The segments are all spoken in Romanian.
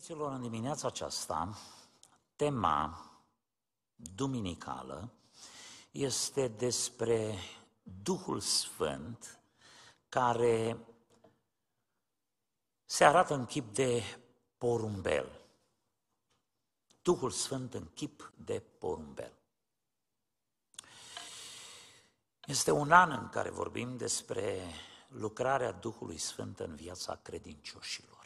Iubiților, în dimineața aceasta, tema duminicală este despre Duhul Sfânt care se arată în chip de porumbel. Duhul Sfânt în chip de porumbel. Este un an în care vorbim despre lucrarea Duhului Sfânt în viața credincioșilor.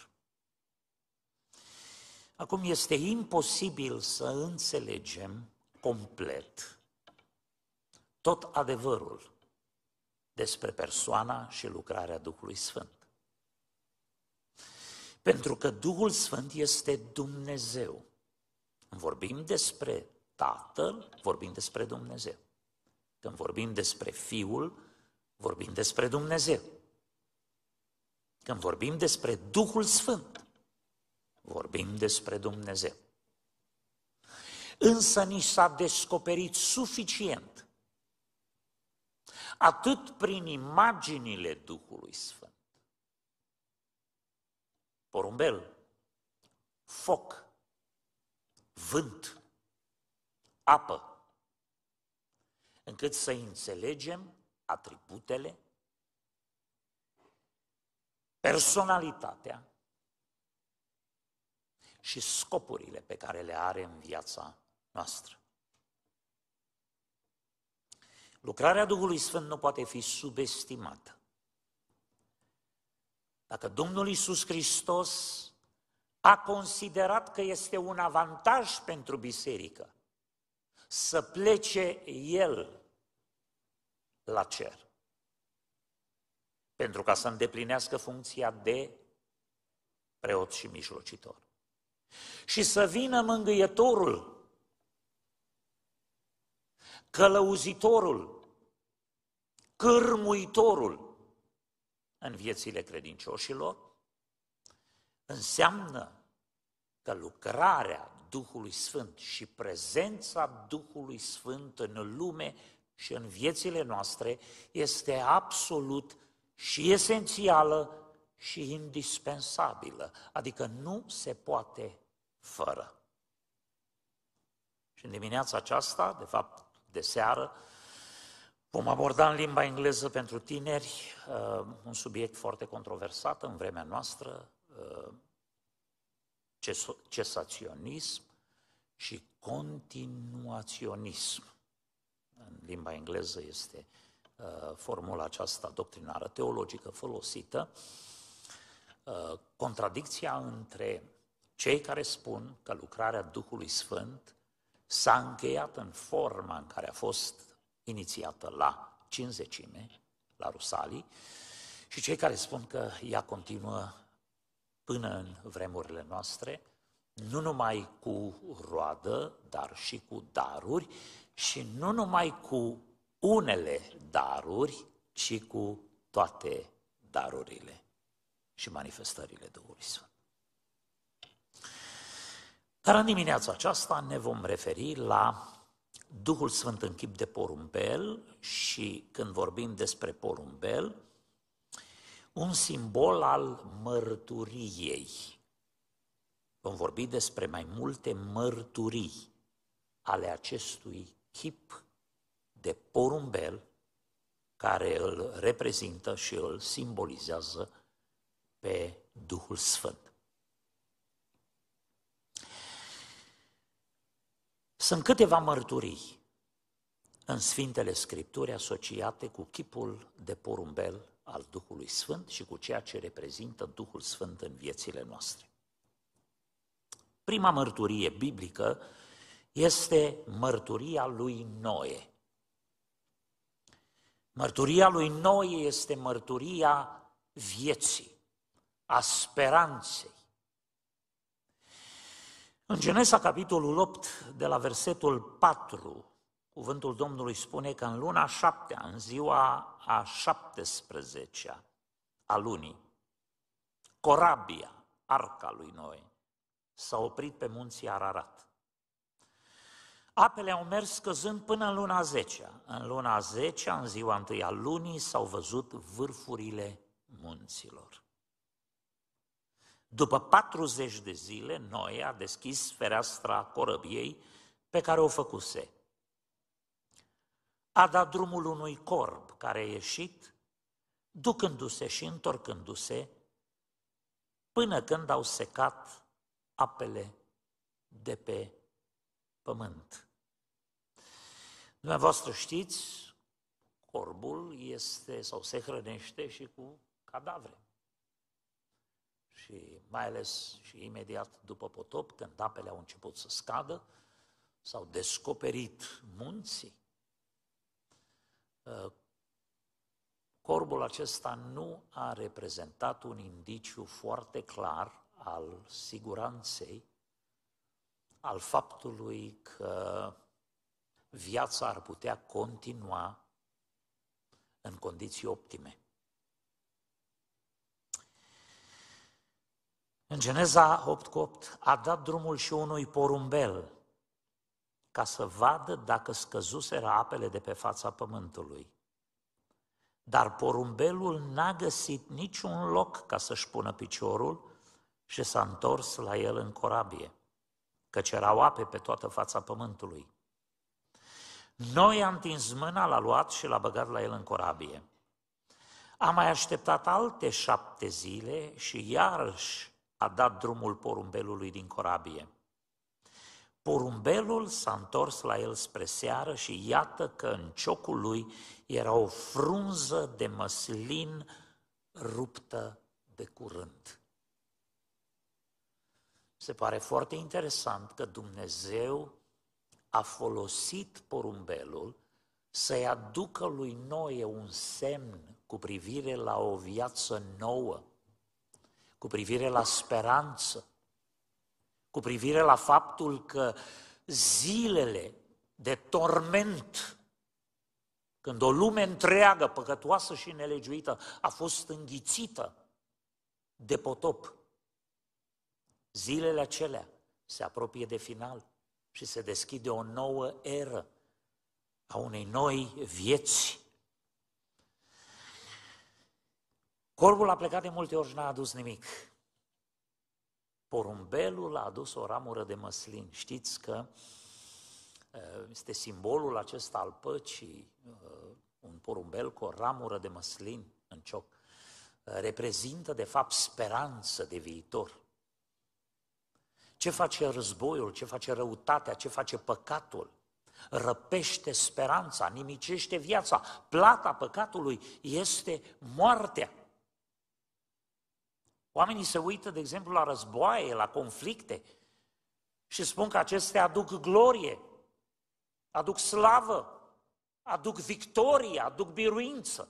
Acum este imposibil să înțelegem complet tot adevărul despre persoana și lucrarea Duhului Sfânt. Pentru că Duhul Sfânt este Dumnezeu. Vorbim despre Tatăl, vorbim despre Dumnezeu. Când vorbim despre Fiul, vorbim despre Dumnezeu. Când vorbim despre Duhul Sfânt, vorbim despre Dumnezeu. Însă ni s-a descoperit suficient, atât prin imaginile Duhului Sfânt, porumbel, foc, vânt, apă, încât să înțelegem atributele, personalitatea și scopurile pe care le are în viața noastră. Lucrarea Duhului Sfânt nu poate fi subestimată. Dacă Domnul Isus Hristos a considerat că este un avantaj pentru biserică să plece El la cer. Pentru ca să îndeplinească funcția de preot și mijlocitor. Și să vină mângâietorul, călăuzitorul, cârmuitorul. În viețile credincioșilor, înseamnă că lucrarea Duhului Sfânt și prezența Duhului Sfânt în lume și în viețile noastre este absolut și esențială și indispensabilă, adică nu se poate fără. Și în dimineața aceasta, de fapt de seară, vom aborda în limba engleză pentru tineri uh, un subiect foarte controversat în vremea noastră, uh, cesaționism și continuaționism. În limba engleză este uh, formula aceasta doctrinară teologică folosită. Uh, contradicția între cei care spun că lucrarea Duhului Sfânt s-a încheiat în forma în care a fost inițiată la cinzecime, la Rusalii, și cei care spun că ea continuă până în vremurile noastre, nu numai cu roadă, dar și cu daruri și nu numai cu unele daruri, ci cu toate darurile și manifestările Duhului Sfânt. Dar în dimineața aceasta ne vom referi la Duhul Sfânt în chip de porumbel și când vorbim despre porumbel, un simbol al mărturiei. Vom vorbi despre mai multe mărturii ale acestui chip de porumbel care îl reprezintă și îl simbolizează pe Duhul Sfânt. Sunt câteva mărturii în Sfintele Scripturi asociate cu chipul de porumbel al Duhului Sfânt și cu ceea ce reprezintă Duhul Sfânt în viețile noastre. Prima mărturie biblică este mărturia lui Noe. Mărturia lui Noe este mărturia vieții, a speranței. În Genesa, capitolul 8, de la versetul 4, cuvântul Domnului spune că în luna șaptea, în ziua a 17 a lunii, corabia, arca lui Noe, s-a oprit pe munții Ararat. Apele au mers scăzând până în luna 10. În luna 10, în ziua întâi a lunii, s-au văzut vârfurile munților. După 40 de zile, Noe a deschis fereastra corăbiei pe care o făcuse. A dat drumul unui corb care a ieșit, ducându-se și întorcându-se, până când au secat apele de pe pământ. Dumneavoastră știți, corbul este sau se hrănește și cu cadavre. Și mai ales și imediat după potop, când apele au început să scadă, s-au descoperit munții. Uh, corbul acesta nu a reprezentat un indiciu foarte clar al siguranței, al faptului că viața ar putea continua în condiții optime. În Geneza 8 cu 8 a dat drumul și unui porumbel ca să vadă dacă scăzuseră apele de pe fața pământului. Dar porumbelul n-a găsit niciun loc ca să-și pună piciorul și s-a întors la el în corabie, căci erau ape pe toată fața pământului. Noi am întins mâna, l-a luat și l-a băgat la el în corabie. A mai așteptat alte șapte zile și iarăși a dat drumul porumbelului din corabie. Porumbelul s-a întors la el spre seară și iată că în ciocul lui era o frunză de măslin ruptă de curând. Se pare foarte interesant că Dumnezeu a folosit porumbelul să-i aducă lui Noe un semn cu privire la o viață nouă, cu privire la speranță, cu privire la faptul că zilele de torment, când o lume întreagă, păcătoasă și nelegiuită, a fost înghițită de potop, zilele acelea se apropie de final și se deschide o nouă eră a unei noi vieți. Corbul a plecat de multe ori și n-a adus nimic. Porumbelul a adus o ramură de măslin. Știți că uh, este simbolul acesta al păcii, uh, un porumbel cu o ramură de măslin în cioc. Uh, reprezintă, de fapt, speranță de viitor. Ce face războiul, ce face răutatea, ce face păcatul? Răpește speranța, nimicește viața. Plata păcatului este moartea. Oamenii se uită, de exemplu, la războaie, la conflicte și spun că acestea aduc glorie, aduc slavă, aduc victorie, aduc biruință.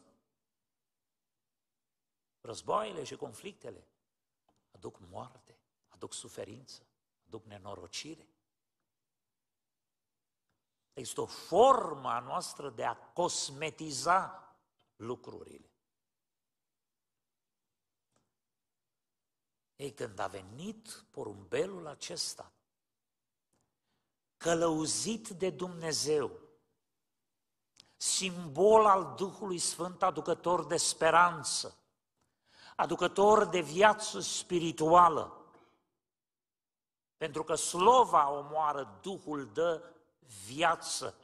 Războaiele și conflictele aduc moarte, aduc suferință aduc nenorocire. Este o formă a noastră de a cosmetiza lucrurile. Ei, când a venit porumbelul acesta, călăuzit de Dumnezeu, simbol al Duhului Sfânt, aducător de speranță, aducător de viață spirituală, pentru că slova omoară, Duhul dă viață.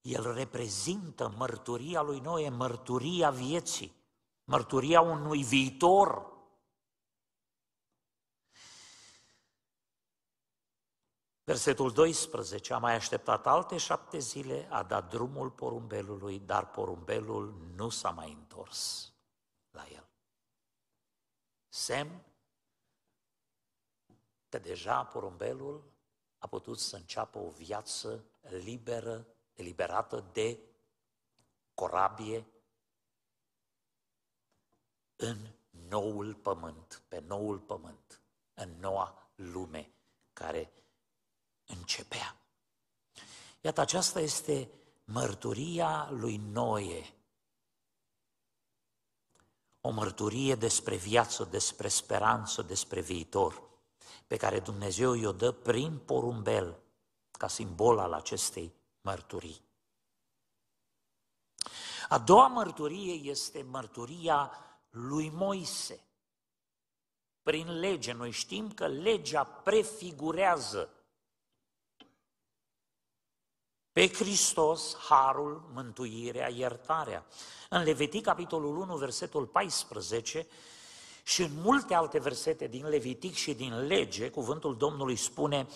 El reprezintă mărturia lui Noe, mărturia vieții, mărturia unui viitor. Versetul 12, a mai așteptat alte șapte zile, a dat drumul porumbelului, dar porumbelul nu s-a mai întors la el semn că deja porumbelul a putut să înceapă o viață liberă, eliberată de corabie în noul pământ, pe noul pământ, în noua lume care începea. Iată, aceasta este mărturia lui Noe o mărturie despre viață, despre speranță, despre viitor, pe care Dumnezeu i-o dă prin porumbel, ca simbol al acestei mărturii. A doua mărturie este mărturia lui Moise. Prin lege, noi știm că legea prefigurează pe Hristos, harul, mântuirea, iertarea. În Levitic, capitolul 1, versetul 14, și în multe alte versete din Levitic și din lege, cuvântul Domnului spune,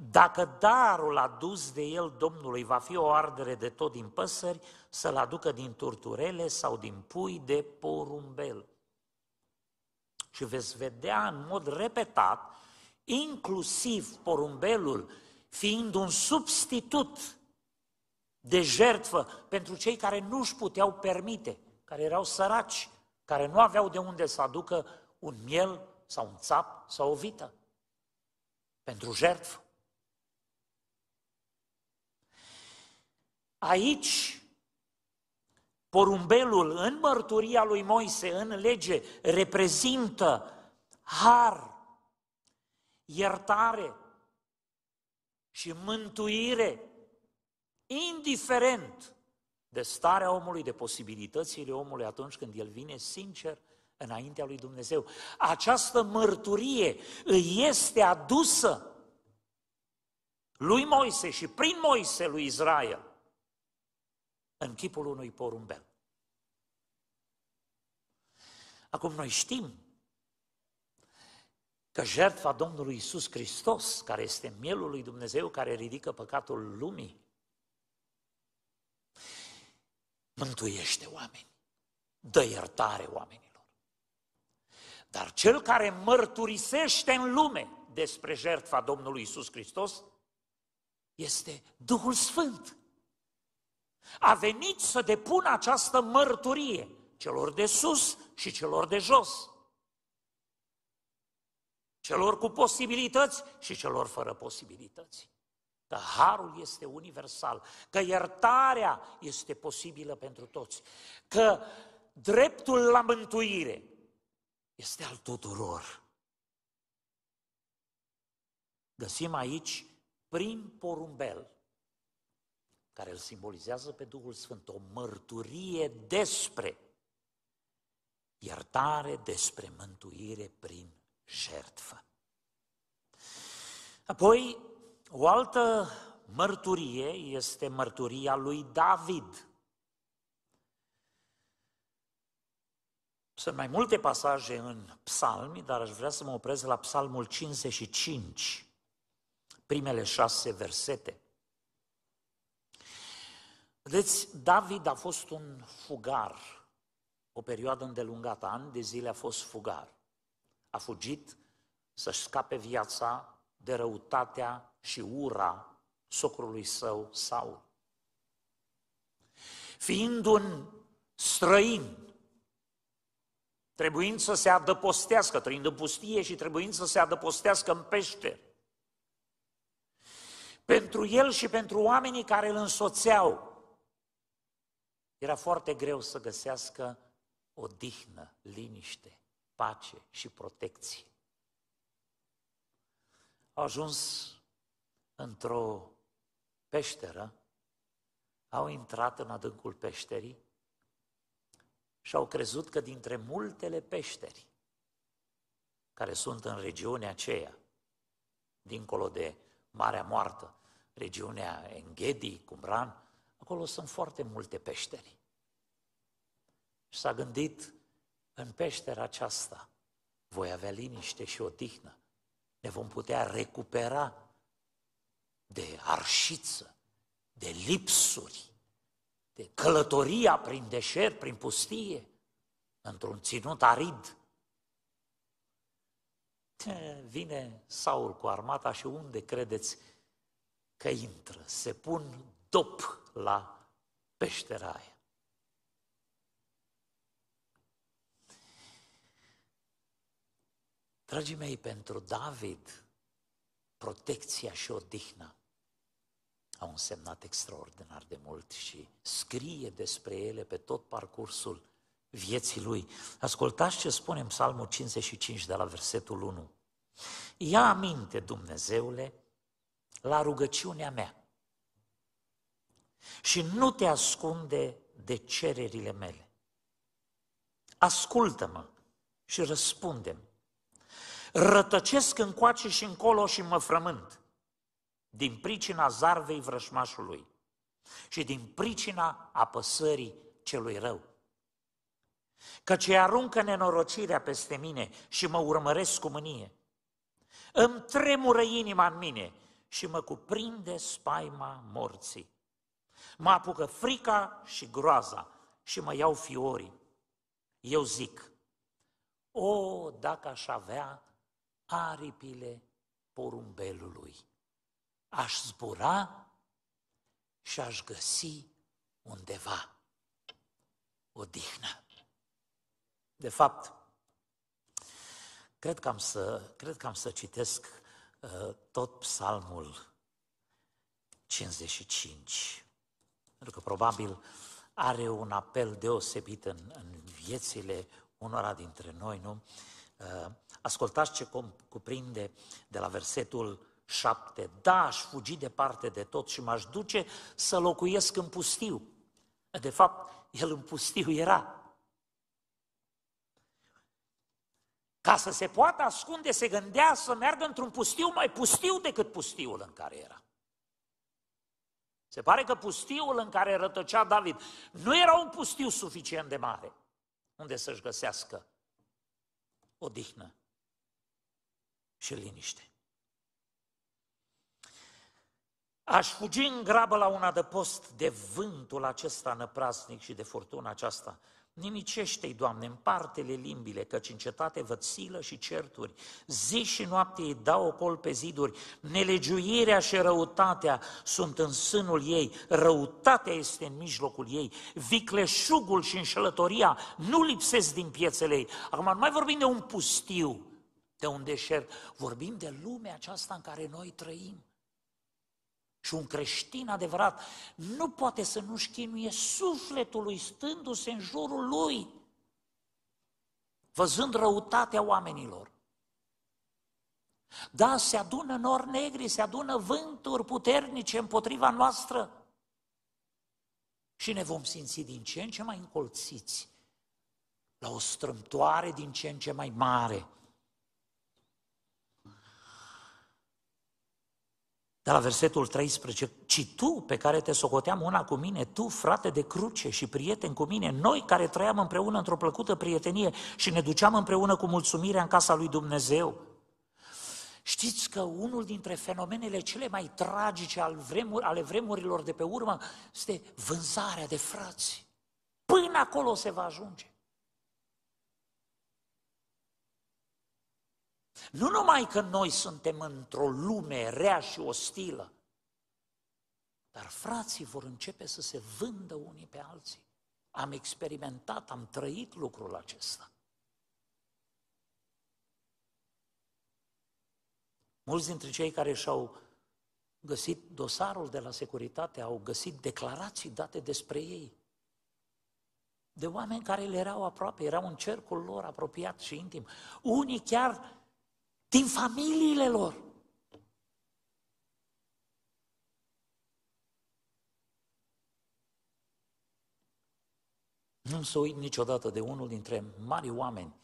dacă darul adus de el Domnului va fi o ardere de tot din păsări, să-l aducă din turturele sau din pui de porumbel. Și veți vedea în mod repetat, inclusiv porumbelul fiind un substitut de jertfă pentru cei care nu își puteau permite, care erau săraci, care nu aveau de unde să aducă un miel sau un țap sau o vită pentru jertfă. Aici, porumbelul în mărturia lui Moise, în lege, reprezintă har, iertare și mântuire indiferent de starea omului, de posibilitățile omului atunci când el vine sincer înaintea lui Dumnezeu. Această mărturie îi este adusă lui Moise și prin Moise lui Israel în chipul unui porumbel. Acum noi știm că jertfa Domnului Isus Hristos, care este mielul lui Dumnezeu, care ridică păcatul lumii, mântuiește oameni, dă iertare oamenilor. Dar cel care mărturisește în lume despre jertfa Domnului Isus Hristos este Duhul Sfânt. A venit să depună această mărturie celor de sus și celor de jos, celor cu posibilități și celor fără posibilități că harul este universal, că iertarea este posibilă pentru toți, că dreptul la mântuire este al tuturor. Găsim aici, prin porumbel, care îl simbolizează pe Duhul Sfânt, o mărturie despre iertare, despre mântuire prin jertfă. Apoi, o altă mărturie este mărturia lui David. Sunt mai multe pasaje în psalmi, dar aș vrea să mă opresc la psalmul 55, primele șase versete. Vedeți, David a fost un fugar, o perioadă îndelungată, ani de zile a fost fugar. A fugit să-și scape viața de răutatea și ura socrului său Saul. Fiind un străin, trebuind să se adăpostească, trăind în pustie și trebuind să se adăpostească în pește. Pentru el și pentru oamenii care îl însoțeau, era foarte greu să găsească odihnă, liniște, pace și protecție. Au ajuns într-o peșteră, au intrat în adâncul peșterii și au crezut că dintre multele peșteri care sunt în regiunea aceea, dincolo de Marea Moartă, regiunea Enghedi, Cumran, acolo sunt foarte multe peșteri. Și s-a gândit, în peștera aceasta voi avea liniște și odihnă, ne vom putea recupera de arșiță, de lipsuri, de călătoria prin deșert, prin pustie, într-un ținut arid. Vine Saul cu armata și unde credeți că intră? Se pun dop la peștera aia. Dragii mei, pentru David, protecția și odihna au însemnat extraordinar de mult și scrie despre ele pe tot parcursul vieții lui. Ascultați ce spune în Psalmul 55 de la versetul 1. Ia aminte, Dumnezeule, la rugăciunea mea și nu te ascunde de cererile mele. Ascultă-mă și răspundem. Rătăcesc încoace și încolo și mă frământ din pricina zarvei vrășmașului și din pricina apăsării celui rău. Căci aruncă nenorocirea peste mine și mă urmăresc cu mânie. Îmi tremură inima în mine și mă cuprinde spaima morții. Mă apucă frica și groaza și mă iau fiorii. Eu zic, o, dacă aș avea aripile porumbelului, aș zbura și aș găsi undeva odihnă. De fapt, cred că am să, cred că am să citesc uh, tot psalmul 55, pentru că probabil are un apel deosebit în, în viețile unora dintre noi, nu? Uh, ascultați ce cuprinde de la versetul 7. Da, aș fugi departe de tot și m-aș duce să locuiesc în pustiu. De fapt, el în pustiu era. Ca să se poată ascunde, se gândea să meargă într-un pustiu mai pustiu decât pustiul în care era. Se pare că pustiul în care rătăcea David nu era un pustiu suficient de mare unde să-și găsească odihnă și liniște. Aș fugi în grabă la un adăpost de vântul acesta năprasnic și de furtuna aceasta. Nimicește-i, Doamne, împarte-le limbile, căci în cetate văd silă și certuri. Zi și noapte îi dau ocol pe ziduri. Nelegiuirea și răutatea sunt în sânul ei. Răutatea este în mijlocul ei. Vicleșugul și înșelătoria nu lipsesc din piețele ei. Acum nu mai vorbim de un pustiu, de un deșert. Vorbim de lumea aceasta în care noi trăim. Și un creștin adevărat nu poate să nu-și chinuie sufletul lui stându-se în jurul lui, văzând răutatea oamenilor. Da, se adună nori negri, se adună vânturi puternice împotriva noastră și ne vom simți din ce în ce mai încolțiți la o strâmtoare din ce în ce mai mare De la versetul 13, ci tu pe care te socoteam una cu mine, tu frate de cruce și prieten cu mine, noi care trăiam împreună într-o plăcută prietenie și ne duceam împreună cu mulțumirea în casa lui Dumnezeu. Știți că unul dintre fenomenele cele mai tragice ale, vremur, ale vremurilor de pe urmă este vânzarea de frați. Până acolo se va ajunge. Nu numai că noi suntem într-o lume rea și ostilă, dar frații vor începe să se vândă unii pe alții. Am experimentat, am trăit lucrul acesta. Mulți dintre cei care și-au găsit dosarul de la securitate au găsit declarații date despre ei. De oameni care le erau aproape, erau în cercul lor apropiat și intim. Unii chiar din familiile lor. Nu să uit niciodată de unul dintre mari oameni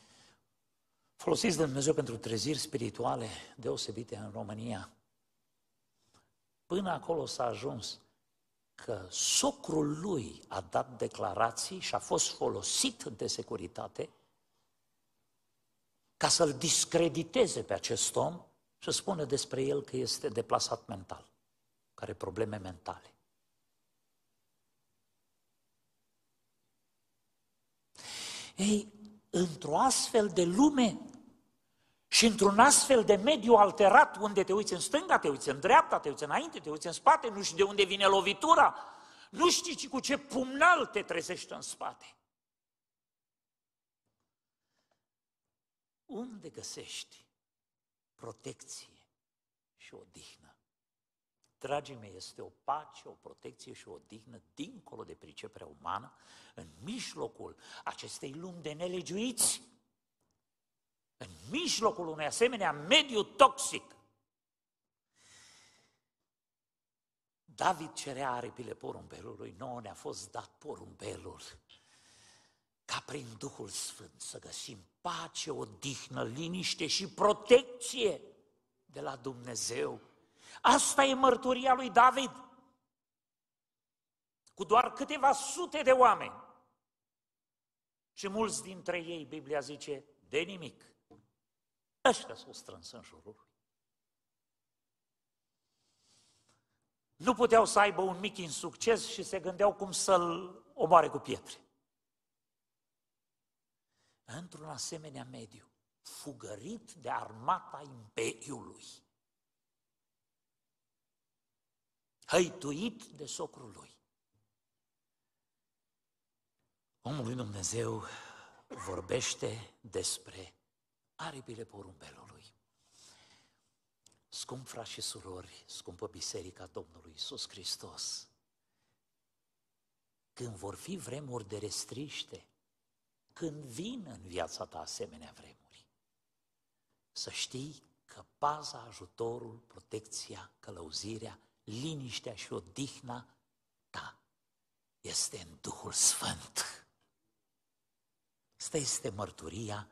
folosiți de Dumnezeu pentru treziri spirituale deosebite în România. Până acolo s-a ajuns că socrul lui a dat declarații și a fost folosit de securitate ca să-l discrediteze pe acest om și să spună despre el că este deplasat mental, care are probleme mentale. Ei, într-o astfel de lume și într-un astfel de mediu alterat, unde te uiți în stânga, te uiți în dreapta, te uiți înainte, te uiți în spate, nu știi de unde vine lovitura, nu știi cu ce pumnal te trezești în spate. Unde găsești protecție și odihnă? Dragii mei, este o pace, o protecție și o odihnă dincolo de priceperea umană, în mijlocul acestei lumi de nelegiuiți, în mijlocul unui asemenea mediu toxic. David cerea aripile porumbelului, nouă ne-a fost dat porumbelul ca prin Duhul Sfânt să găsim pace, odihnă, liniște și protecție de la Dumnezeu. Asta e mărturia lui David. Cu doar câteva sute de oameni. Și mulți dintre ei, Biblia zice, de nimic. Ăștia s-au strâns în jurul lui. Nu puteau să aibă un mic insucces și se gândeau cum să-l omoare cu pietre. Într-un asemenea mediu, fugărit de armata imperiului, hăituit de socrul lui. Omul lui Dumnezeu vorbește despre aripile porumbelului. Scump frați și surori, scumpă Biserica Domnului Iisus Hristos, când vor fi vremuri de restriște, când vin în viața ta asemenea vremuri, să știi că paza, ajutorul, protecția, călăuzirea, liniștea și odihna ta este în Duhul Sfânt. Asta este mărturia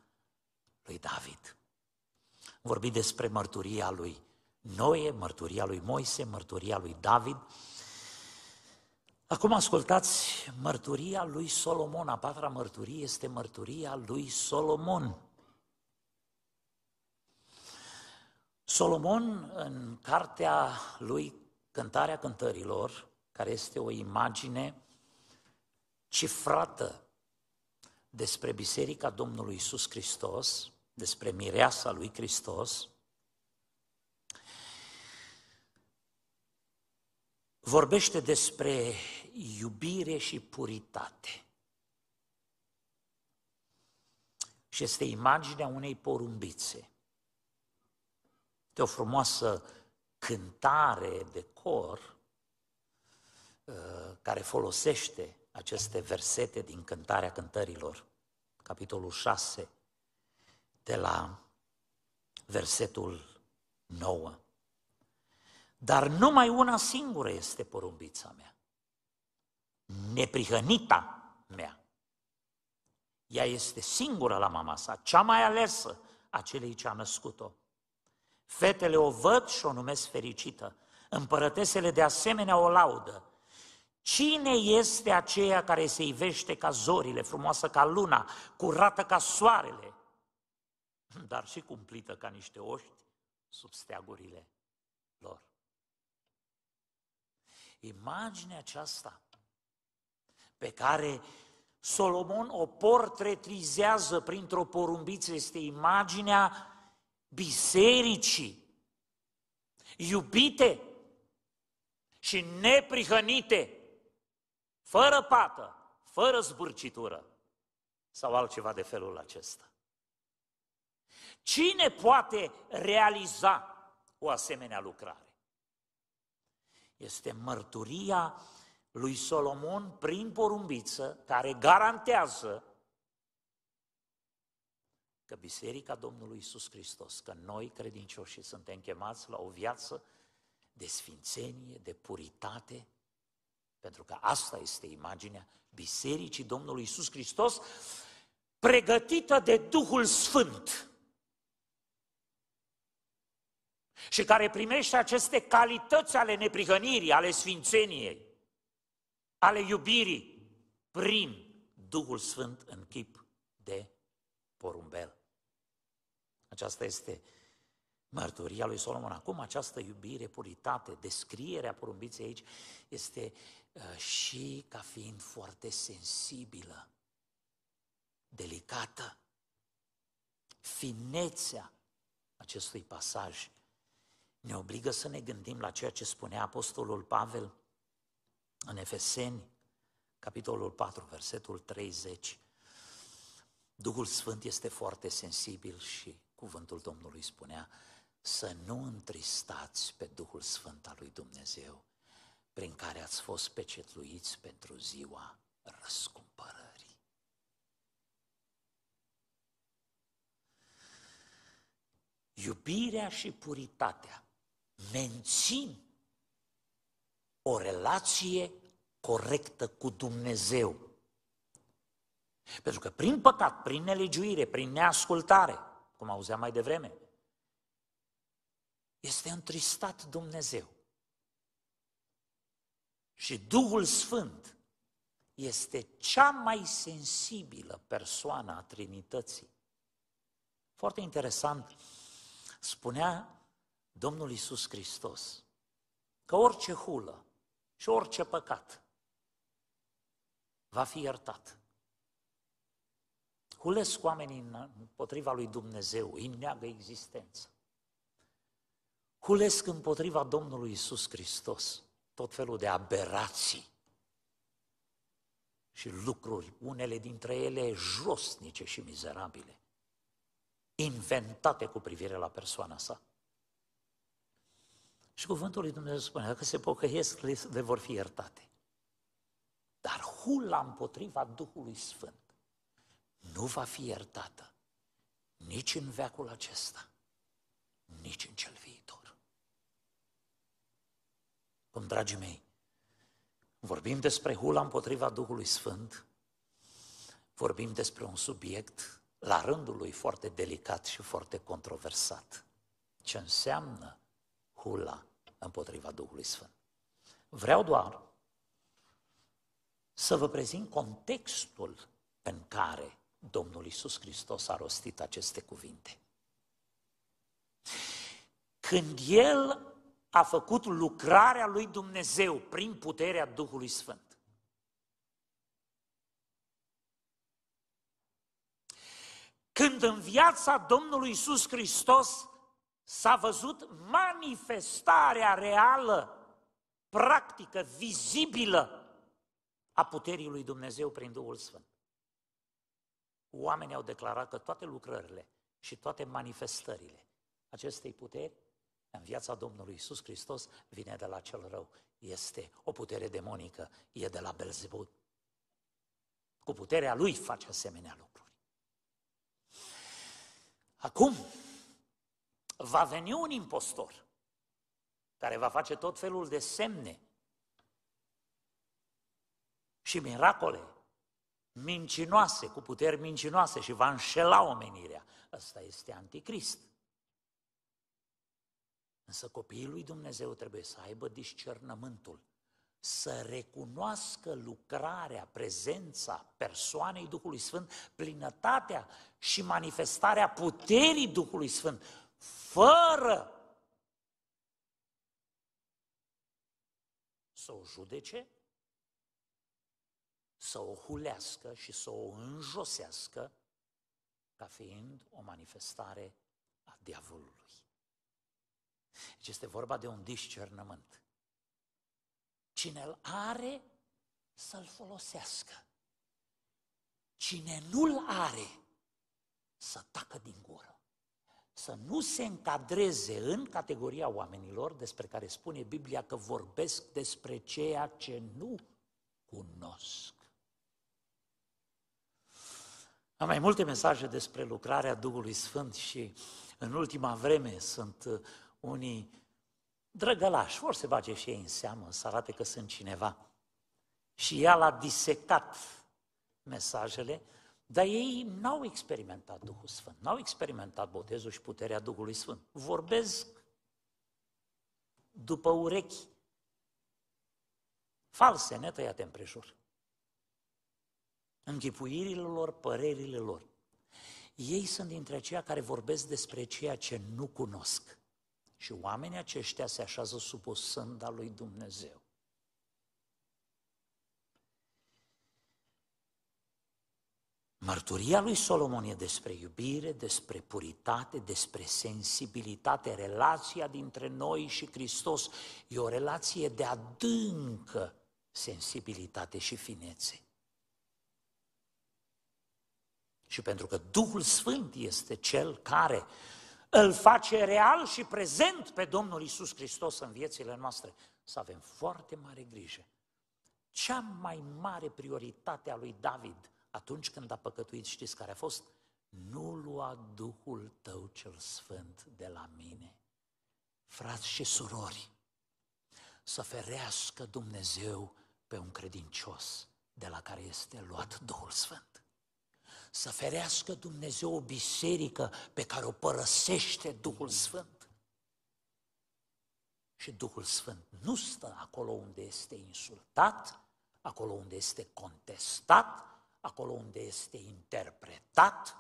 lui David. Vorbi despre mărturia lui Noe, mărturia lui Moise, mărturia lui David. Acum ascultați mărturia lui Solomon. A patra mărturie este mărturia lui Solomon. Solomon, în cartea lui Cântarea Cântărilor, care este o imagine cifrată despre Biserica Domnului Isus Hristos, despre mireasa lui Hristos, vorbește despre iubire și puritate. Și este imaginea unei porumbițe. De o frumoasă cântare de cor uh, care folosește aceste versete din Cântarea Cântărilor, capitolul 6, de la versetul 9. Dar numai una singură este porumbița mea, neprihănita mea. Ea este singură la mama sa, cea mai alesă a celei ce a născut-o. Fetele o văd și o numesc fericită, împărătesele de asemenea o laudă. Cine este aceea care se ivește ca zorile, frumoasă ca luna, curată ca soarele, dar și cumplită ca niște oști sub steagurile lor? Imaginea aceasta pe care Solomon o portretizează printr-o porumbiță este imaginea bisericii iubite și neprihănite fără pată, fără zbârcitură sau altceva de felul acesta. Cine poate realiza o asemenea lucrare? Este mărturia lui Solomon prin porumbiță care garantează că Biserica Domnului Isus Hristos, că noi credincioși suntem chemați la o viață de sfințenie, de puritate, pentru că asta este imaginea Bisericii Domnului Isus Hristos, pregătită de Duhul Sfânt. Și care primește aceste calități ale neprihănirii, ale sfințeniei, ale iubirii, prin Duhul Sfânt în chip de porumbel. Aceasta este mărturia lui Solomon. Acum această iubire, puritate, descrierea porumbiței aici este uh, și ca fiind foarte sensibilă, delicată. Finețea acestui pasaj ne obligă să ne gândim la ceea ce spunea Apostolul Pavel în Efeseni, capitolul 4, versetul 30. Duhul Sfânt este foarte sensibil și cuvântul Domnului spunea să nu întristați pe Duhul Sfânt al lui Dumnezeu, prin care ați fost pecetluiți pentru ziua răscumpărării. Iubirea și puritatea mențin o relație corectă cu Dumnezeu. Pentru că prin păcat, prin nelegiuire, prin neascultare, cum auzeam mai devreme, este întristat Dumnezeu. Și Duhul Sfânt este cea mai sensibilă persoană a Trinității. Foarte interesant, spunea Domnul Isus Hristos că orice hulă și orice păcat va fi iertat. Hulesc oamenii împotriva lui Dumnezeu, îi neagă existența. Hulesc împotriva Domnului Isus Hristos tot felul de aberații și lucruri, unele dintre ele josnice și mizerabile, inventate cu privire la persoana sa. Și cuvântul lui Dumnezeu spune că se pocăiesc, le vor fi iertate. Dar hula împotriva Duhului Sfânt nu va fi iertată nici în veacul acesta, nici în cel viitor. Cum, dragii mei, vorbim despre hula împotriva Duhului Sfânt, vorbim despre un subiect la rândul lui foarte delicat și foarte controversat. Ce înseamnă hula împotriva Duhului Sfânt? Vreau doar să vă prezint contextul în care Domnul Isus Hristos a rostit aceste cuvinte. Când El a făcut lucrarea lui Dumnezeu prin puterea Duhului Sfânt. Când în viața Domnului Isus Hristos s-a văzut manifestarea reală, practică, vizibilă a puterii lui Dumnezeu prin Duhul Sfânt. Oamenii au declarat că toate lucrările și toate manifestările acestei puteri în viața Domnului Isus Hristos vine de la cel rău. Este o putere demonică, e de la Belzebud. Cu puterea lui face asemenea lucruri. Acum, va veni un impostor care va face tot felul de semne și miracole mincinoase, cu puteri mincinoase și va înșela omenirea. Ăsta este anticrist. Însă copiii lui Dumnezeu trebuie să aibă discernământul, să recunoască lucrarea, prezența persoanei Duhului Sfânt, plinătatea și manifestarea puterii Duhului Sfânt, fără să o judece, să o hulească și să o înjosească ca fiind o manifestare a diavolului. Deci este vorba de un discernământ. Cine îl are, să-l folosească. Cine nu-l are, să tacă din gură. Să nu se încadreze în categoria oamenilor despre care spune Biblia că vorbesc despre ceea ce nu cunosc. Am mai multe mesaje despre lucrarea Duhului Sfânt și în ultima vreme sunt unii drăgălași, vor să bage și ei în seamă, să arate că sunt cineva. Și el a disecat mesajele, dar ei n-au experimentat Duhul Sfânt, n-au experimentat botezul și puterea Duhului Sfânt. Vorbesc după urechi false, netăiate împrejur. Închipuirile lor, părerile lor. Ei sunt dintre aceia care vorbesc despre ceea ce nu cunosc. Și oamenii aceștia se așează sub o sânda lui Dumnezeu. Mărturia lui Solomon e despre iubire, despre puritate, despre sensibilitate. Relația dintre noi și Hristos e o relație de adâncă sensibilitate și finețe. Și pentru că Duhul Sfânt este Cel care îl face real și prezent pe Domnul Isus Hristos în viețile noastre, să avem foarte mare grijă. Cea mai mare prioritate a lui David atunci când a păcătuit, știți care a fost? Nu lua Duhul tău cel sfânt de la mine. Frați și surori, să ferească Dumnezeu pe un credincios de la care este luat Duhul Sfânt. Să ferească Dumnezeu o biserică pe care o părăsește Duhul Sfânt. Și Duhul Sfânt nu stă acolo unde este insultat, acolo unde este contestat, acolo unde este interpretat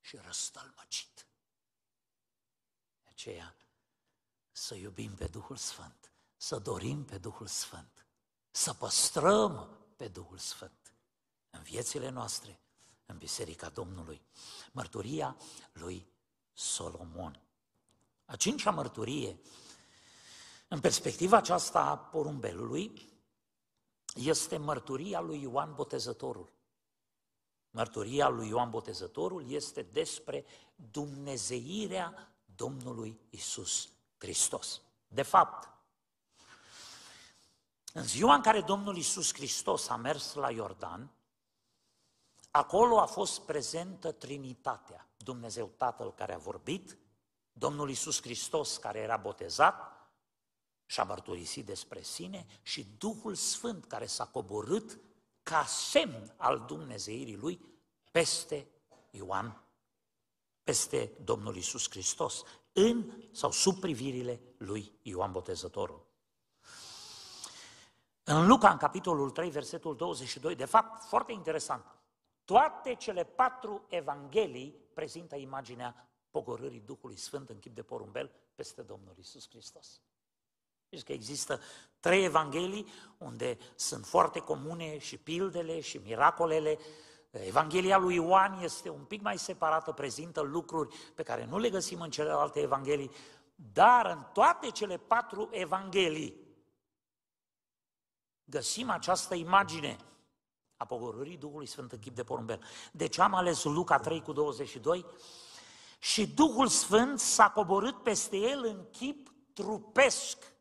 și răstălmăcit. De aceea, să iubim pe Duhul Sfânt, să dorim pe Duhul Sfânt, să păstrăm pe Duhul Sfânt în viețile noastre, în Biserica Domnului. Mărturia lui Solomon. A cincea mărturie, în perspectiva aceasta a porumbelului, este mărturia lui Ioan Botezătorul. Mărturia lui Ioan Botezătorul este despre dumnezeirea Domnului Isus Hristos. De fapt, în ziua în care Domnul Isus Hristos a mers la Iordan, acolo a fost prezentă Trinitatea. Dumnezeu Tatăl care a vorbit, Domnul Isus Hristos care era botezat și a mărturisit despre sine și Duhul Sfânt care s-a coborât ca semn al Dumnezeirii Lui peste Ioan, peste Domnul Isus Hristos, în sau sub privirile lui Ioan Botezătorul. În Luca, în capitolul 3, versetul 22, de fapt, foarte interesant, toate cele patru evanghelii prezintă imaginea pogorârii Duhului Sfânt în chip de porumbel peste Domnul Isus Hristos. Știți că există trei evanghelii unde sunt foarte comune și pildele și miracolele. Evanghelia lui Ioan este un pic mai separată, prezintă lucruri pe care nu le găsim în celelalte evanghelii, dar în toate cele patru evanghelii găsim această imagine a pogorârii Duhului Sfânt în chip de porumbel. Deci am ales Luca 3 cu 22 și Duhul Sfânt s-a coborât peste el în chip trupesc.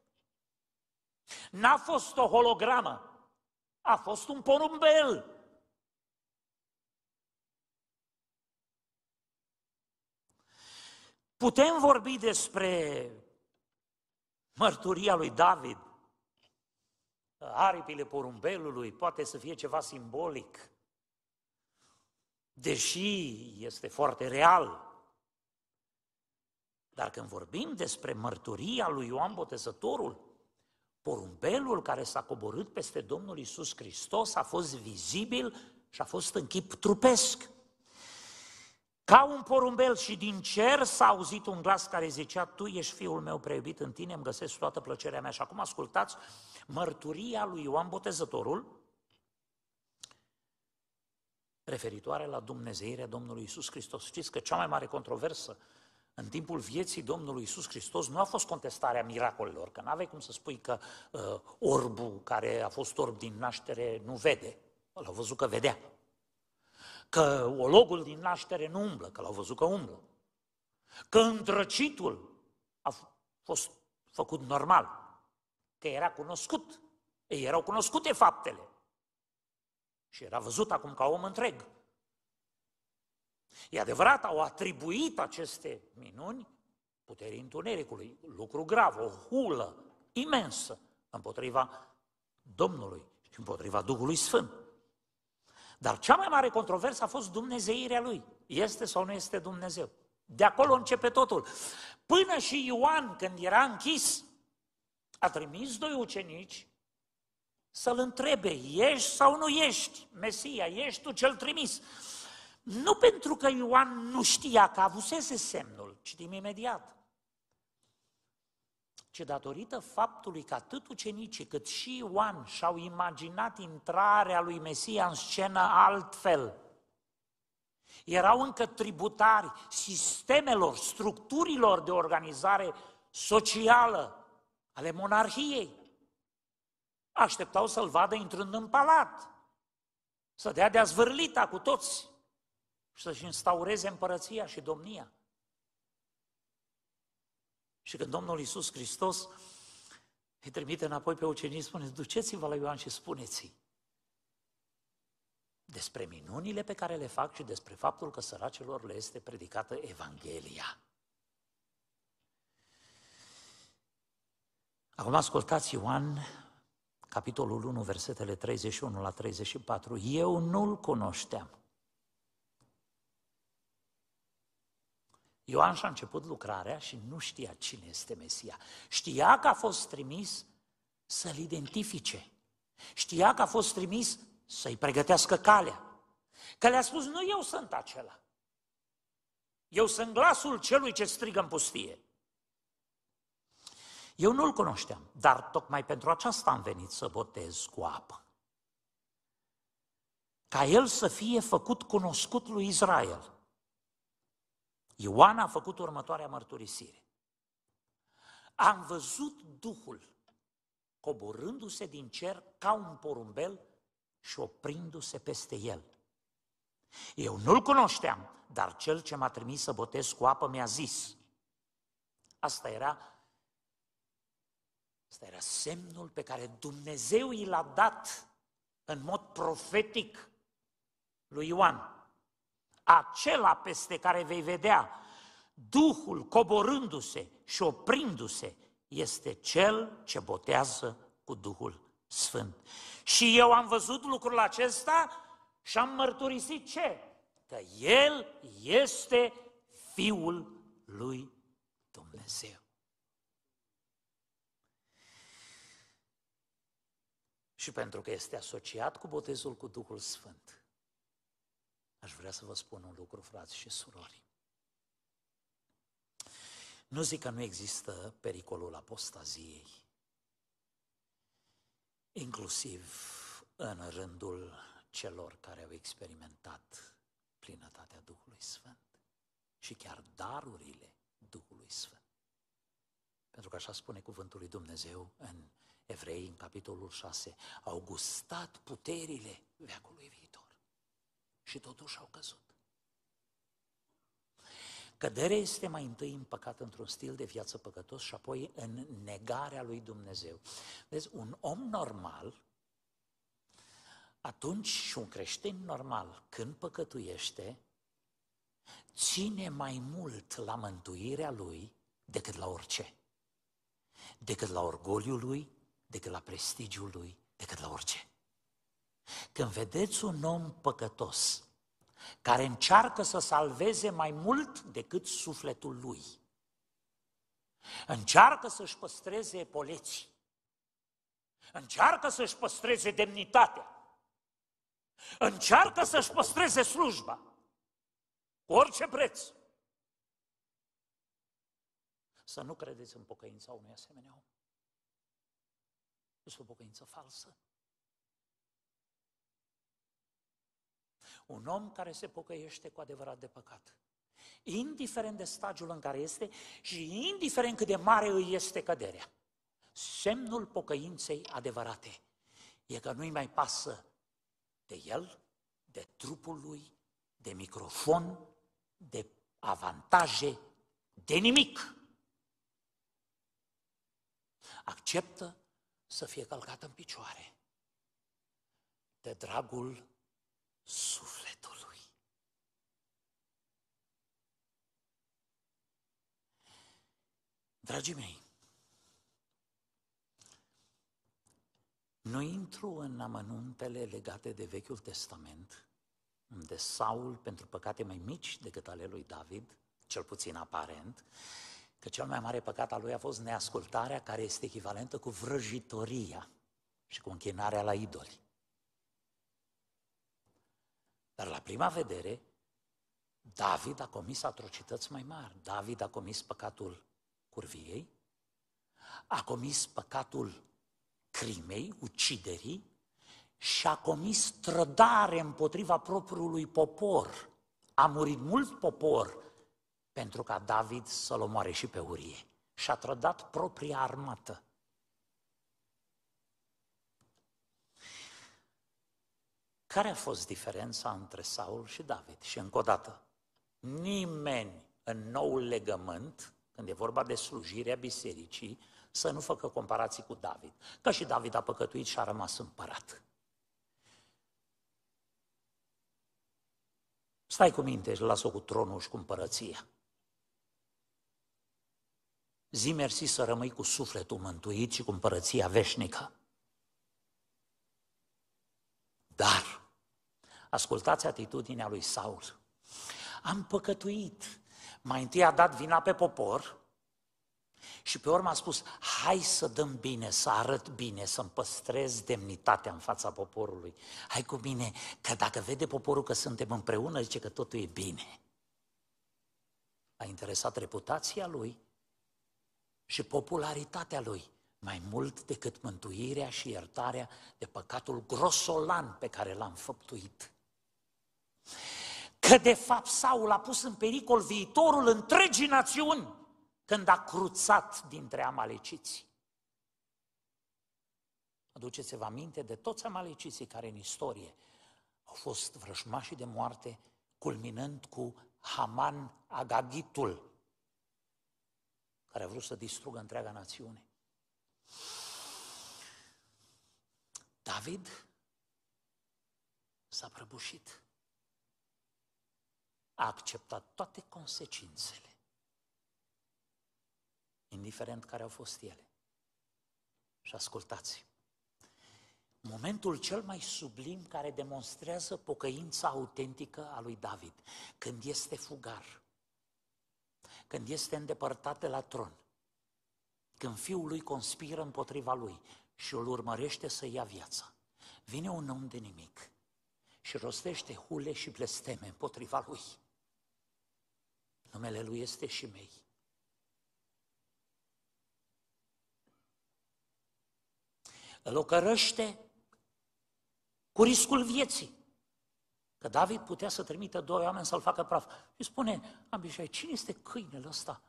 N-a fost o hologramă, a fost un porumbel. Putem vorbi despre mărturia lui David, aripile porumbelului, poate să fie ceva simbolic, deși este foarte real. Dar când vorbim despre mărturia lui Ioan Botezătorul, porumbelul care s-a coborât peste Domnul Isus Hristos a fost vizibil și a fost în chip trupesc. Ca un porumbel și din cer s-a auzit un glas care zicea, Tu ești fiul meu preiubit, în tine îmi găsesc toată plăcerea mea. Și acum ascultați mărturia lui Ioan Botezătorul referitoare la Dumnezeirea Domnului Isus Hristos. Știți că cea mai mare controversă în timpul vieții Domnului Isus Hristos nu a fost contestarea miracolelor, că n-aveai cum să spui că uh, orbul care a fost orb din naștere nu vede. L-au văzut că vedea. Că ologul din naștere nu umblă, că l-au văzut că umblă. Că îndrăcitul a fost făcut normal, că era cunoscut. Ei erau cunoscute faptele. Și era văzut acum ca om întreg. E adevărat, au atribuit aceste minuni puterii întunericului, lucru grav, o hulă imensă împotriva Domnului și împotriva Duhului Sfânt. Dar cea mai mare controversă a fost dumnezeirea lui. Este sau nu este Dumnezeu? De acolo începe totul. Până și Ioan, când era închis, a trimis doi ucenici să-l întrebe, ești sau nu ești Mesia, ești tu cel trimis? Nu pentru că Ioan nu știa că avusese semnul, citim imediat, ci datorită faptului că atât ucenicii cât și Ioan și-au imaginat intrarea lui Mesia în scenă altfel. Erau încă tributari sistemelor, structurilor de organizare socială ale monarhiei. Așteptau să-l vadă intrând în palat, să dea de-a zvârlita cu toți și să-și instaureze împărăția și domnia. Și când Domnul Iisus Hristos îi trimite înapoi pe ucenici, spune, duceți-vă la Ioan și spuneți despre minunile pe care le fac și despre faptul că săracilor le este predicată Evanghelia. Acum ascultați Ioan, capitolul 1, versetele 31 la 34. Eu nu-l cunoșteam. Ioan și-a început lucrarea și nu știa cine este Mesia. Știa că a fost trimis să-l identifice. Știa că a fost trimis să-i pregătească calea. Că le-a spus, nu eu sunt acela. Eu sunt glasul celui ce strigă în pustie. Eu nu-l cunoșteam, dar tocmai pentru aceasta am venit să botez cu apă. Ca el să fie făcut cunoscut lui Israel. Ioan a făcut următoarea mărturisire. Am văzut Duhul coborându-se din cer ca un porumbel și oprindu-se peste el. Eu nu-l cunoșteam, dar cel ce m-a trimis să botez cu apă mi-a zis. Asta era, asta era semnul pe care Dumnezeu i l-a dat în mod profetic lui Ioan. Acela peste care vei vedea Duhul coborându-se și oprindu-se este cel ce botează cu Duhul Sfânt. Și eu am văzut lucrul acesta și am mărturisit ce? Că El este Fiul lui Dumnezeu. Și pentru că este asociat cu botezul cu Duhul Sfânt, aș vrea să vă spun un lucru, frați și surori. Nu zic că nu există pericolul apostaziei, inclusiv în rândul celor care au experimentat plinătatea Duhului Sfânt și chiar darurile Duhului Sfânt. Pentru că așa spune cuvântul lui Dumnezeu în Evrei, în capitolul 6, au gustat puterile veacului viitor și totuși au căzut. Căderea este mai întâi în păcat într-un stil de viață păcătos și apoi în negarea lui Dumnezeu. Vezi, un om normal, atunci și un creștin normal, când păcătuiește, ține mai mult la mântuirea lui decât la orice. Decât la orgoliul lui, decât la prestigiul lui, decât la orice. Când vedeți un om păcătos care încearcă să salveze mai mult decât sufletul lui. Încearcă să-și păstreze poleții. Încearcă să-și păstreze demnitatea. Încearcă să-și păstreze slujba. Cu orice preț. Să nu credeți în pocăința unui asemenea om. Este o pocăință falsă. Un om care se pocăiește cu adevărat de păcat. Indiferent de stadiul în care este și indiferent cât de mare îi este căderea. Semnul pocăinței adevărate e că nu-i mai pasă de el, de trupul lui, de microfon, de avantaje, de nimic. Acceptă să fie călcat în picioare de dragul sufletului. Dragii mei, nu intru în amănuntele legate de Vechiul Testament, unde Saul, pentru păcate mai mici decât ale lui David, cel puțin aparent, că cel mai mare păcat al lui a fost neascultarea, care este echivalentă cu vrăjitoria și cu închinarea la idoli. Dar la prima vedere, David a comis atrocități mai mari. David a comis păcatul curviei, a comis păcatul crimei, uciderii și a comis trădare împotriva propriului popor. A murit mult popor pentru ca David să-l omoare și pe Urie. Și a trădat propria armată. Care a fost diferența între Saul și David? Și încă o dată, nimeni în noul legământ, când e vorba de slujirea bisericii, să nu facă comparații cu David. Că și David a păcătuit și a rămas împărat. Stai cu minte și lasă-o cu tronul și cu împărăția. zi mersi să rămâi cu sufletul mântuit și cu împărăția veșnică. Dar, ascultați atitudinea lui Saul. Am păcătuit. Mai întâi a dat vina pe popor și pe urmă a spus, hai să dăm bine, să arăt bine, să-mi păstrez demnitatea în fața poporului. Hai cu mine, că dacă vede poporul că suntem împreună, zice că totul e bine. A interesat reputația lui și popularitatea lui mai mult decât mântuirea și iertarea de păcatul grosolan pe care l-am făptuit. Că de fapt Saul a pus în pericol viitorul întregii națiuni când a cruțat dintre amaleciți. Aduceți-vă aminte de toți amaleciții care în istorie au fost vrăjmașii de moarte, culminând cu Haman Agagitul, care a vrut să distrugă întreaga națiune. David s-a prăbușit. A acceptat toate consecințele, indiferent care au fost ele. Și ascultați, momentul cel mai sublim care demonstrează pocăința autentică a lui David, când este fugar, când este îndepărtat de la tron, când fiul lui conspiră împotriva lui și îl urmărește să ia viața. Vine un om de nimic și rostește hule și blesteme împotriva lui. Numele lui este și mei. Îl ocărăște cu riscul vieții. Că David putea să trimită doi oameni să-l facă praf. Și spune Abishai, cine este câinele ăsta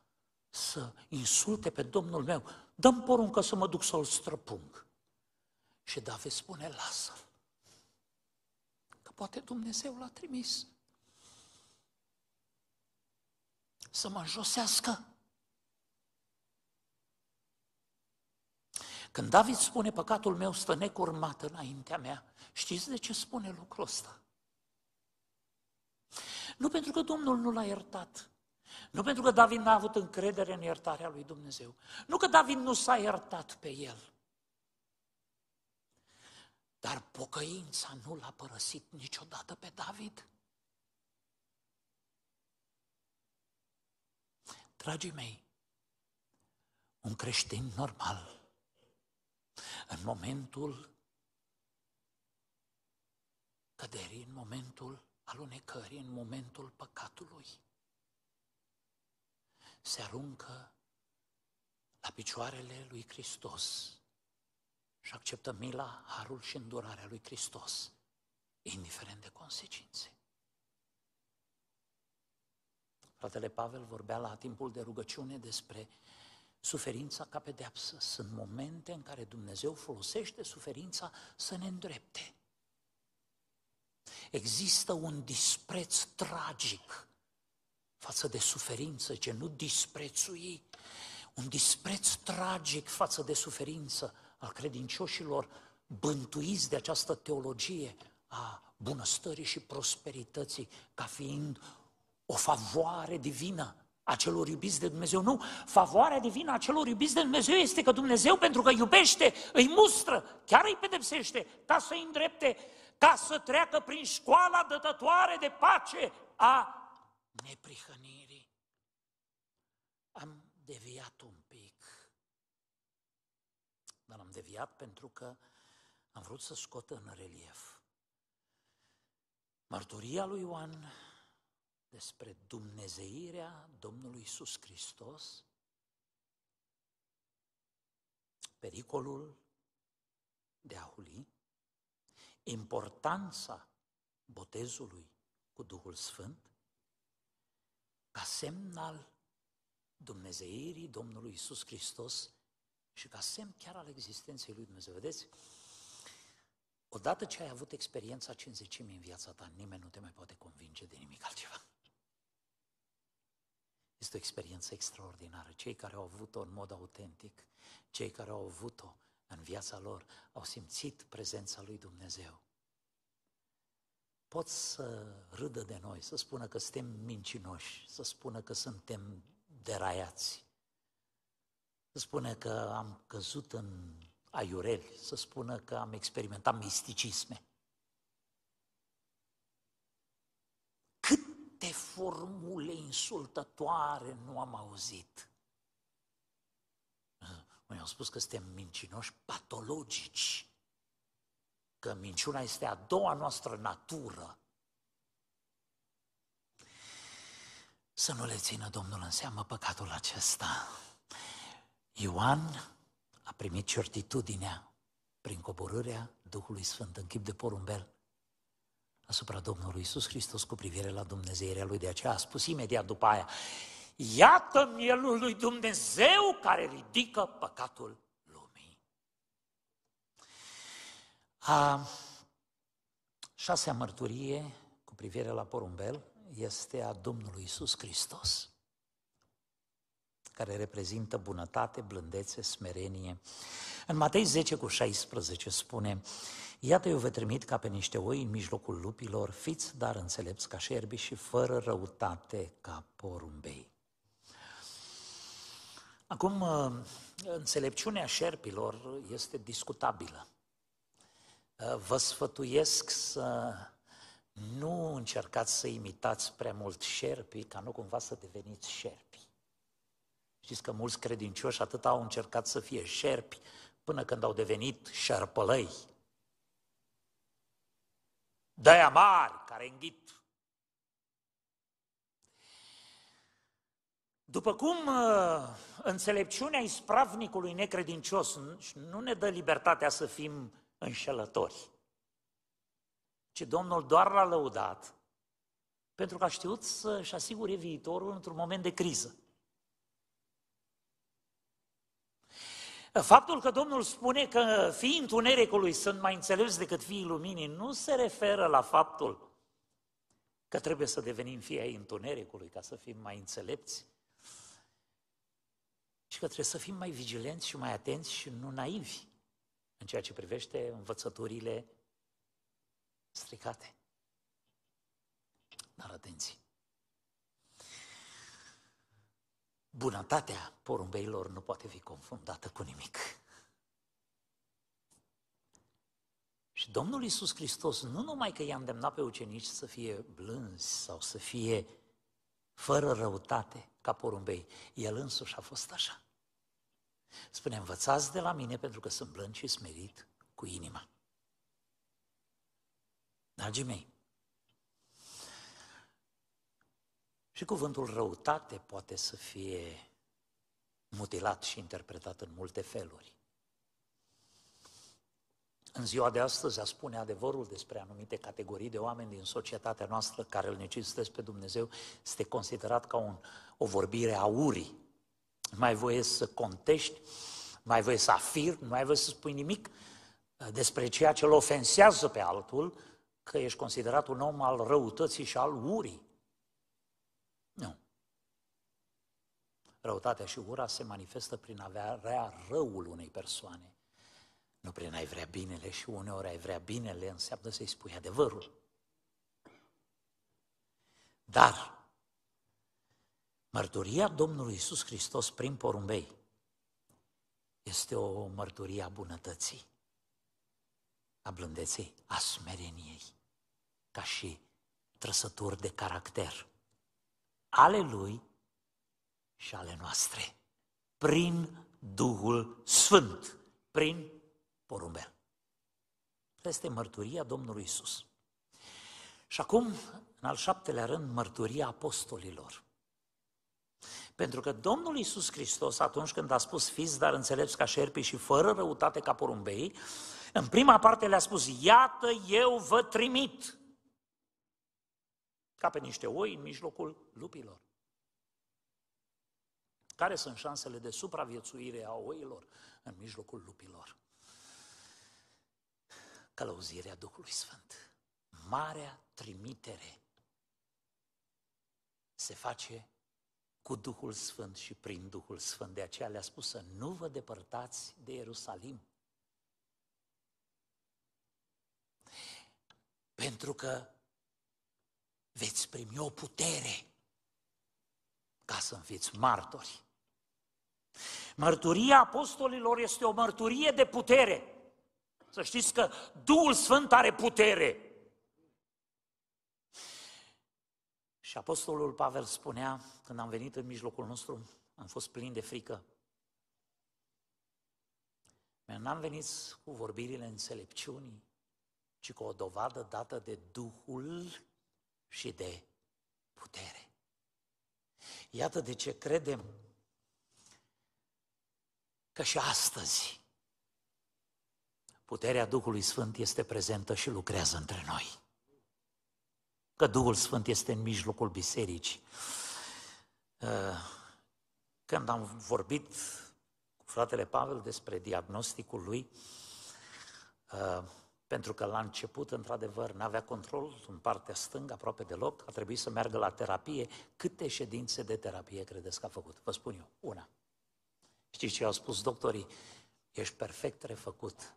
să insulte pe Domnul meu? Dăm poruncă să mă duc să-l străpung. Și David spune, lasă-l. Că poate Dumnezeu l-a trimis să mă înjosească. Când David spune păcatul meu stă necurmat înaintea mea, știți de ce spune lucrul ăsta? Nu pentru că Domnul nu l-a iertat, nu pentru că David n-a avut încredere în iertarea lui Dumnezeu, nu că David nu s-a iertat pe el, dar pocăința nu l-a părăsit niciodată pe David. Dragii mei, un creștin normal, în momentul căderii, în momentul alunecării, în momentul păcatului, se aruncă la picioarele lui Hristos și acceptă mila, harul și îndurarea lui Hristos, indiferent de consecințe. Fratele Pavel vorbea la timpul de rugăciune despre suferința ca pedeapsă. Sunt momente în care Dumnezeu folosește suferința să ne îndrepte. Există un dispreț tragic față de suferință, ce nu disprețui, un dispreț tragic față de suferință al credincioșilor bântuiți de această teologie a bunăstării și prosperității ca fiind o favoare divină a celor iubiți de Dumnezeu. Nu, favoarea divină a celor iubiți de Dumnezeu este că Dumnezeu, pentru că iubește, îi mustră, chiar îi pedepsește, ca să îi îndrepte, ca să treacă prin școala dătătoare de pace a neprihănirii. Am deviat un pic, dar am deviat pentru că am vrut să scot în relief mărturia lui Ioan despre dumnezeirea Domnului Isus Hristos, pericolul de a huli, importanța botezului cu Duhul Sfânt, ca semn al dumnezeirii Domnului Isus Hristos și ca semn chiar al existenței lui Dumnezeu. Vedeți? Odată ce ai avut experiența cinzecimii în viața ta, nimeni nu te mai poate convinge de nimic altceva. Este o experiență extraordinară. Cei care au avut-o în mod autentic, cei care au avut-o în viața lor, au simțit prezența lui Dumnezeu. Pot să râdă de noi, să spună că suntem mincinoși, să spună că suntem deraiați. să spună că am căzut în aiureli, să spună că am experimentat misticisme. Câte formule insultătoare nu am auzit. Unii au spus că suntem mincinoși patologici, că minciuna este a doua noastră natură. Să nu le țină Domnul în seamă păcatul acesta. Ioan a primit certitudinea prin coborârea Duhului Sfânt în chip de porumbel asupra Domnului Isus Hristos cu privire la Dumnezeirea Lui. De aceea a spus imediat după aia, Iată mielul lui Dumnezeu care ridică păcatul lumii. A șasea mărturie cu privire la porumbel este a Domnului Isus Hristos, care reprezintă bunătate, blândețe, smerenie. În Matei 10 cu 16 spune, Iată eu vă trimit ca pe niște oi în mijlocul lupilor, fiți dar înțelepți ca șerbi și fără răutate ca porumbei. Acum, uh, înțelepciunea șerpilor este discutabilă. Uh, vă sfătuiesc să nu încercați să imitați prea mult șerpii, ca nu cumva să deveniți șerpi. Știți că mulți credincioși atât au încercat să fie șerpi până când au devenit șerpălăi. Dăia mari care înghit După cum uh, înțelepciunea ispravnicului necredincios nu ne dă libertatea să fim înșelători, ci Domnul doar l-a lăudat pentru că a știut să-și asigure viitorul într-un moment de criză. Faptul că Domnul spune că fiii întunericului sunt mai înțelepți decât fiii luminii nu se referă la faptul că trebuie să devenim fii ai întunericului ca să fim mai înțelepți, și că trebuie să fim mai vigilenți și mai atenți și nu naivi în ceea ce privește învățăturile stricate. Dar atenție! Bunătatea porumbeilor nu poate fi confundată cu nimic. Și Domnul Iisus Hristos nu numai că i-a îndemnat pe ucenici să fie blânzi sau să fie fără răutate ca porumbei. El însuși a fost așa. Spune, învățați de la mine pentru că sunt blând și smerit cu inima. Dragii mei, și cuvântul răutate poate să fie mutilat și interpretat în multe feluri. În ziua de astăzi a spune adevărul despre anumite categorii de oameni din societatea noastră care îl necesitesc pe Dumnezeu este considerat ca un, o vorbire a urii. Nu mai voie să contești, nu mai voie să afirmi, nu mai voie să spui nimic uh, despre ceea ce îl ofensează pe altul, că ești considerat un om al răutății și al urii. Nu. Răutatea și ura se manifestă prin avea răul unei persoane nu prin ai vrea binele și uneori ai vrea binele înseamnă să-i spui adevărul. Dar mărturia Domnului Isus Hristos prin porumbei este o mărturie a bunătății, a blândeței, a smereniei, ca și trăsături de caracter ale Lui și ale noastre, prin Duhul Sfânt, prin porumbel. Este mărturia Domnului Isus. Și acum, în al șaptelea rând, mărturia apostolilor. Pentru că Domnul Isus Hristos, atunci când a spus fiți, dar înțelepți ca șerpii și fără răutate ca porumbei, în prima parte le-a spus, iată eu vă trimit, ca pe niște oi în mijlocul lupilor. Care sunt șansele de supraviețuire a oilor în mijlocul lupilor? călăuzirea Duhului Sfânt. Marea trimitere se face cu Duhul Sfânt și prin Duhul Sfânt. De aceea le-a spus să nu vă depărtați de Ierusalim. Pentru că veți primi o putere ca să fiți martori. Mărturia apostolilor este o mărturie de putere. Să știți că Duhul Sfânt are putere. Și apostolul Pavel spunea, când am venit în mijlocul nostru, am fost plin de frică. N-am venit cu vorbirile înțelepciunii, ci cu o dovadă dată de Duhul și de putere. Iată de ce credem că și astăzi puterea Duhului Sfânt este prezentă și lucrează între noi. Că Duhul Sfânt este în mijlocul bisericii. Uh, când am vorbit cu fratele Pavel despre diagnosticul lui, uh, pentru că la început, într-adevăr, nu avea control în partea stângă, aproape deloc, a trebuit să meargă la terapie. Câte ședințe de terapie credeți că a făcut? Vă spun eu, una. Știți ce au spus doctorii? Ești perfect refăcut.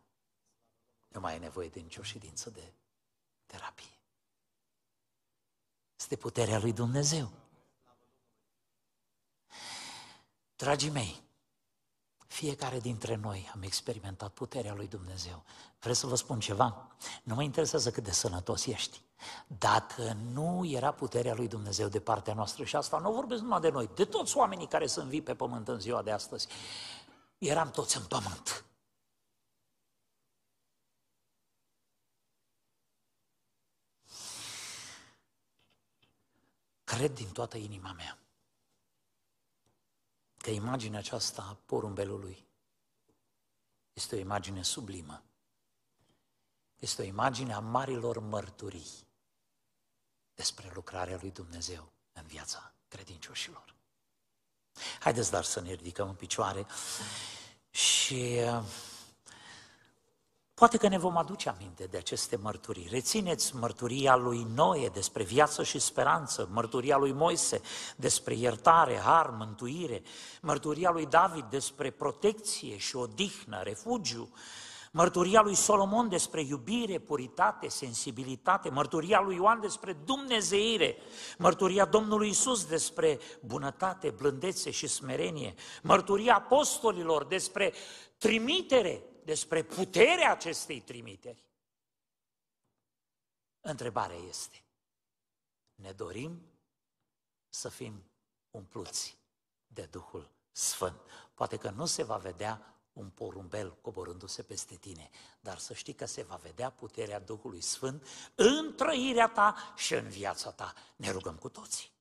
Nu mai ai nevoie de nicio ședință de terapie. Este puterea lui Dumnezeu. Dragii mei, fiecare dintre noi am experimentat puterea lui Dumnezeu. Vreau să vă spun ceva? Nu mă interesează cât de sănătos ești. Dacă nu era puterea lui Dumnezeu de partea noastră, și asta nu vorbesc numai de noi, de toți oamenii care sunt vii pe pământ în ziua de astăzi, eram toți în pământ. Cred din toată inima mea că imaginea aceasta a porumbelului este o imagine sublimă. Este o imagine a marilor mărturii despre lucrarea lui Dumnezeu în viața credincioșilor. Haideți dar să ne ridicăm în picioare și uh, Poate că ne vom aduce aminte de aceste mărturii. Rețineți mărturia lui Noe despre viață și speranță, mărturia lui Moise despre iertare, har, mântuire, mărturia lui David despre protecție și odihnă, refugiu, mărturia lui Solomon despre iubire, puritate, sensibilitate, mărturia lui Ioan despre dumnezeire, mărturia Domnului Isus despre bunătate, blândețe și smerenie, mărturia apostolilor despre trimitere, despre puterea acestei trimiteri. Întrebarea este, ne dorim să fim umpluți de Duhul Sfânt. Poate că nu se va vedea un porumbel coborându-se peste tine, dar să știi că se va vedea puterea Duhului Sfânt în trăirea ta și în viața ta. Ne rugăm cu toții.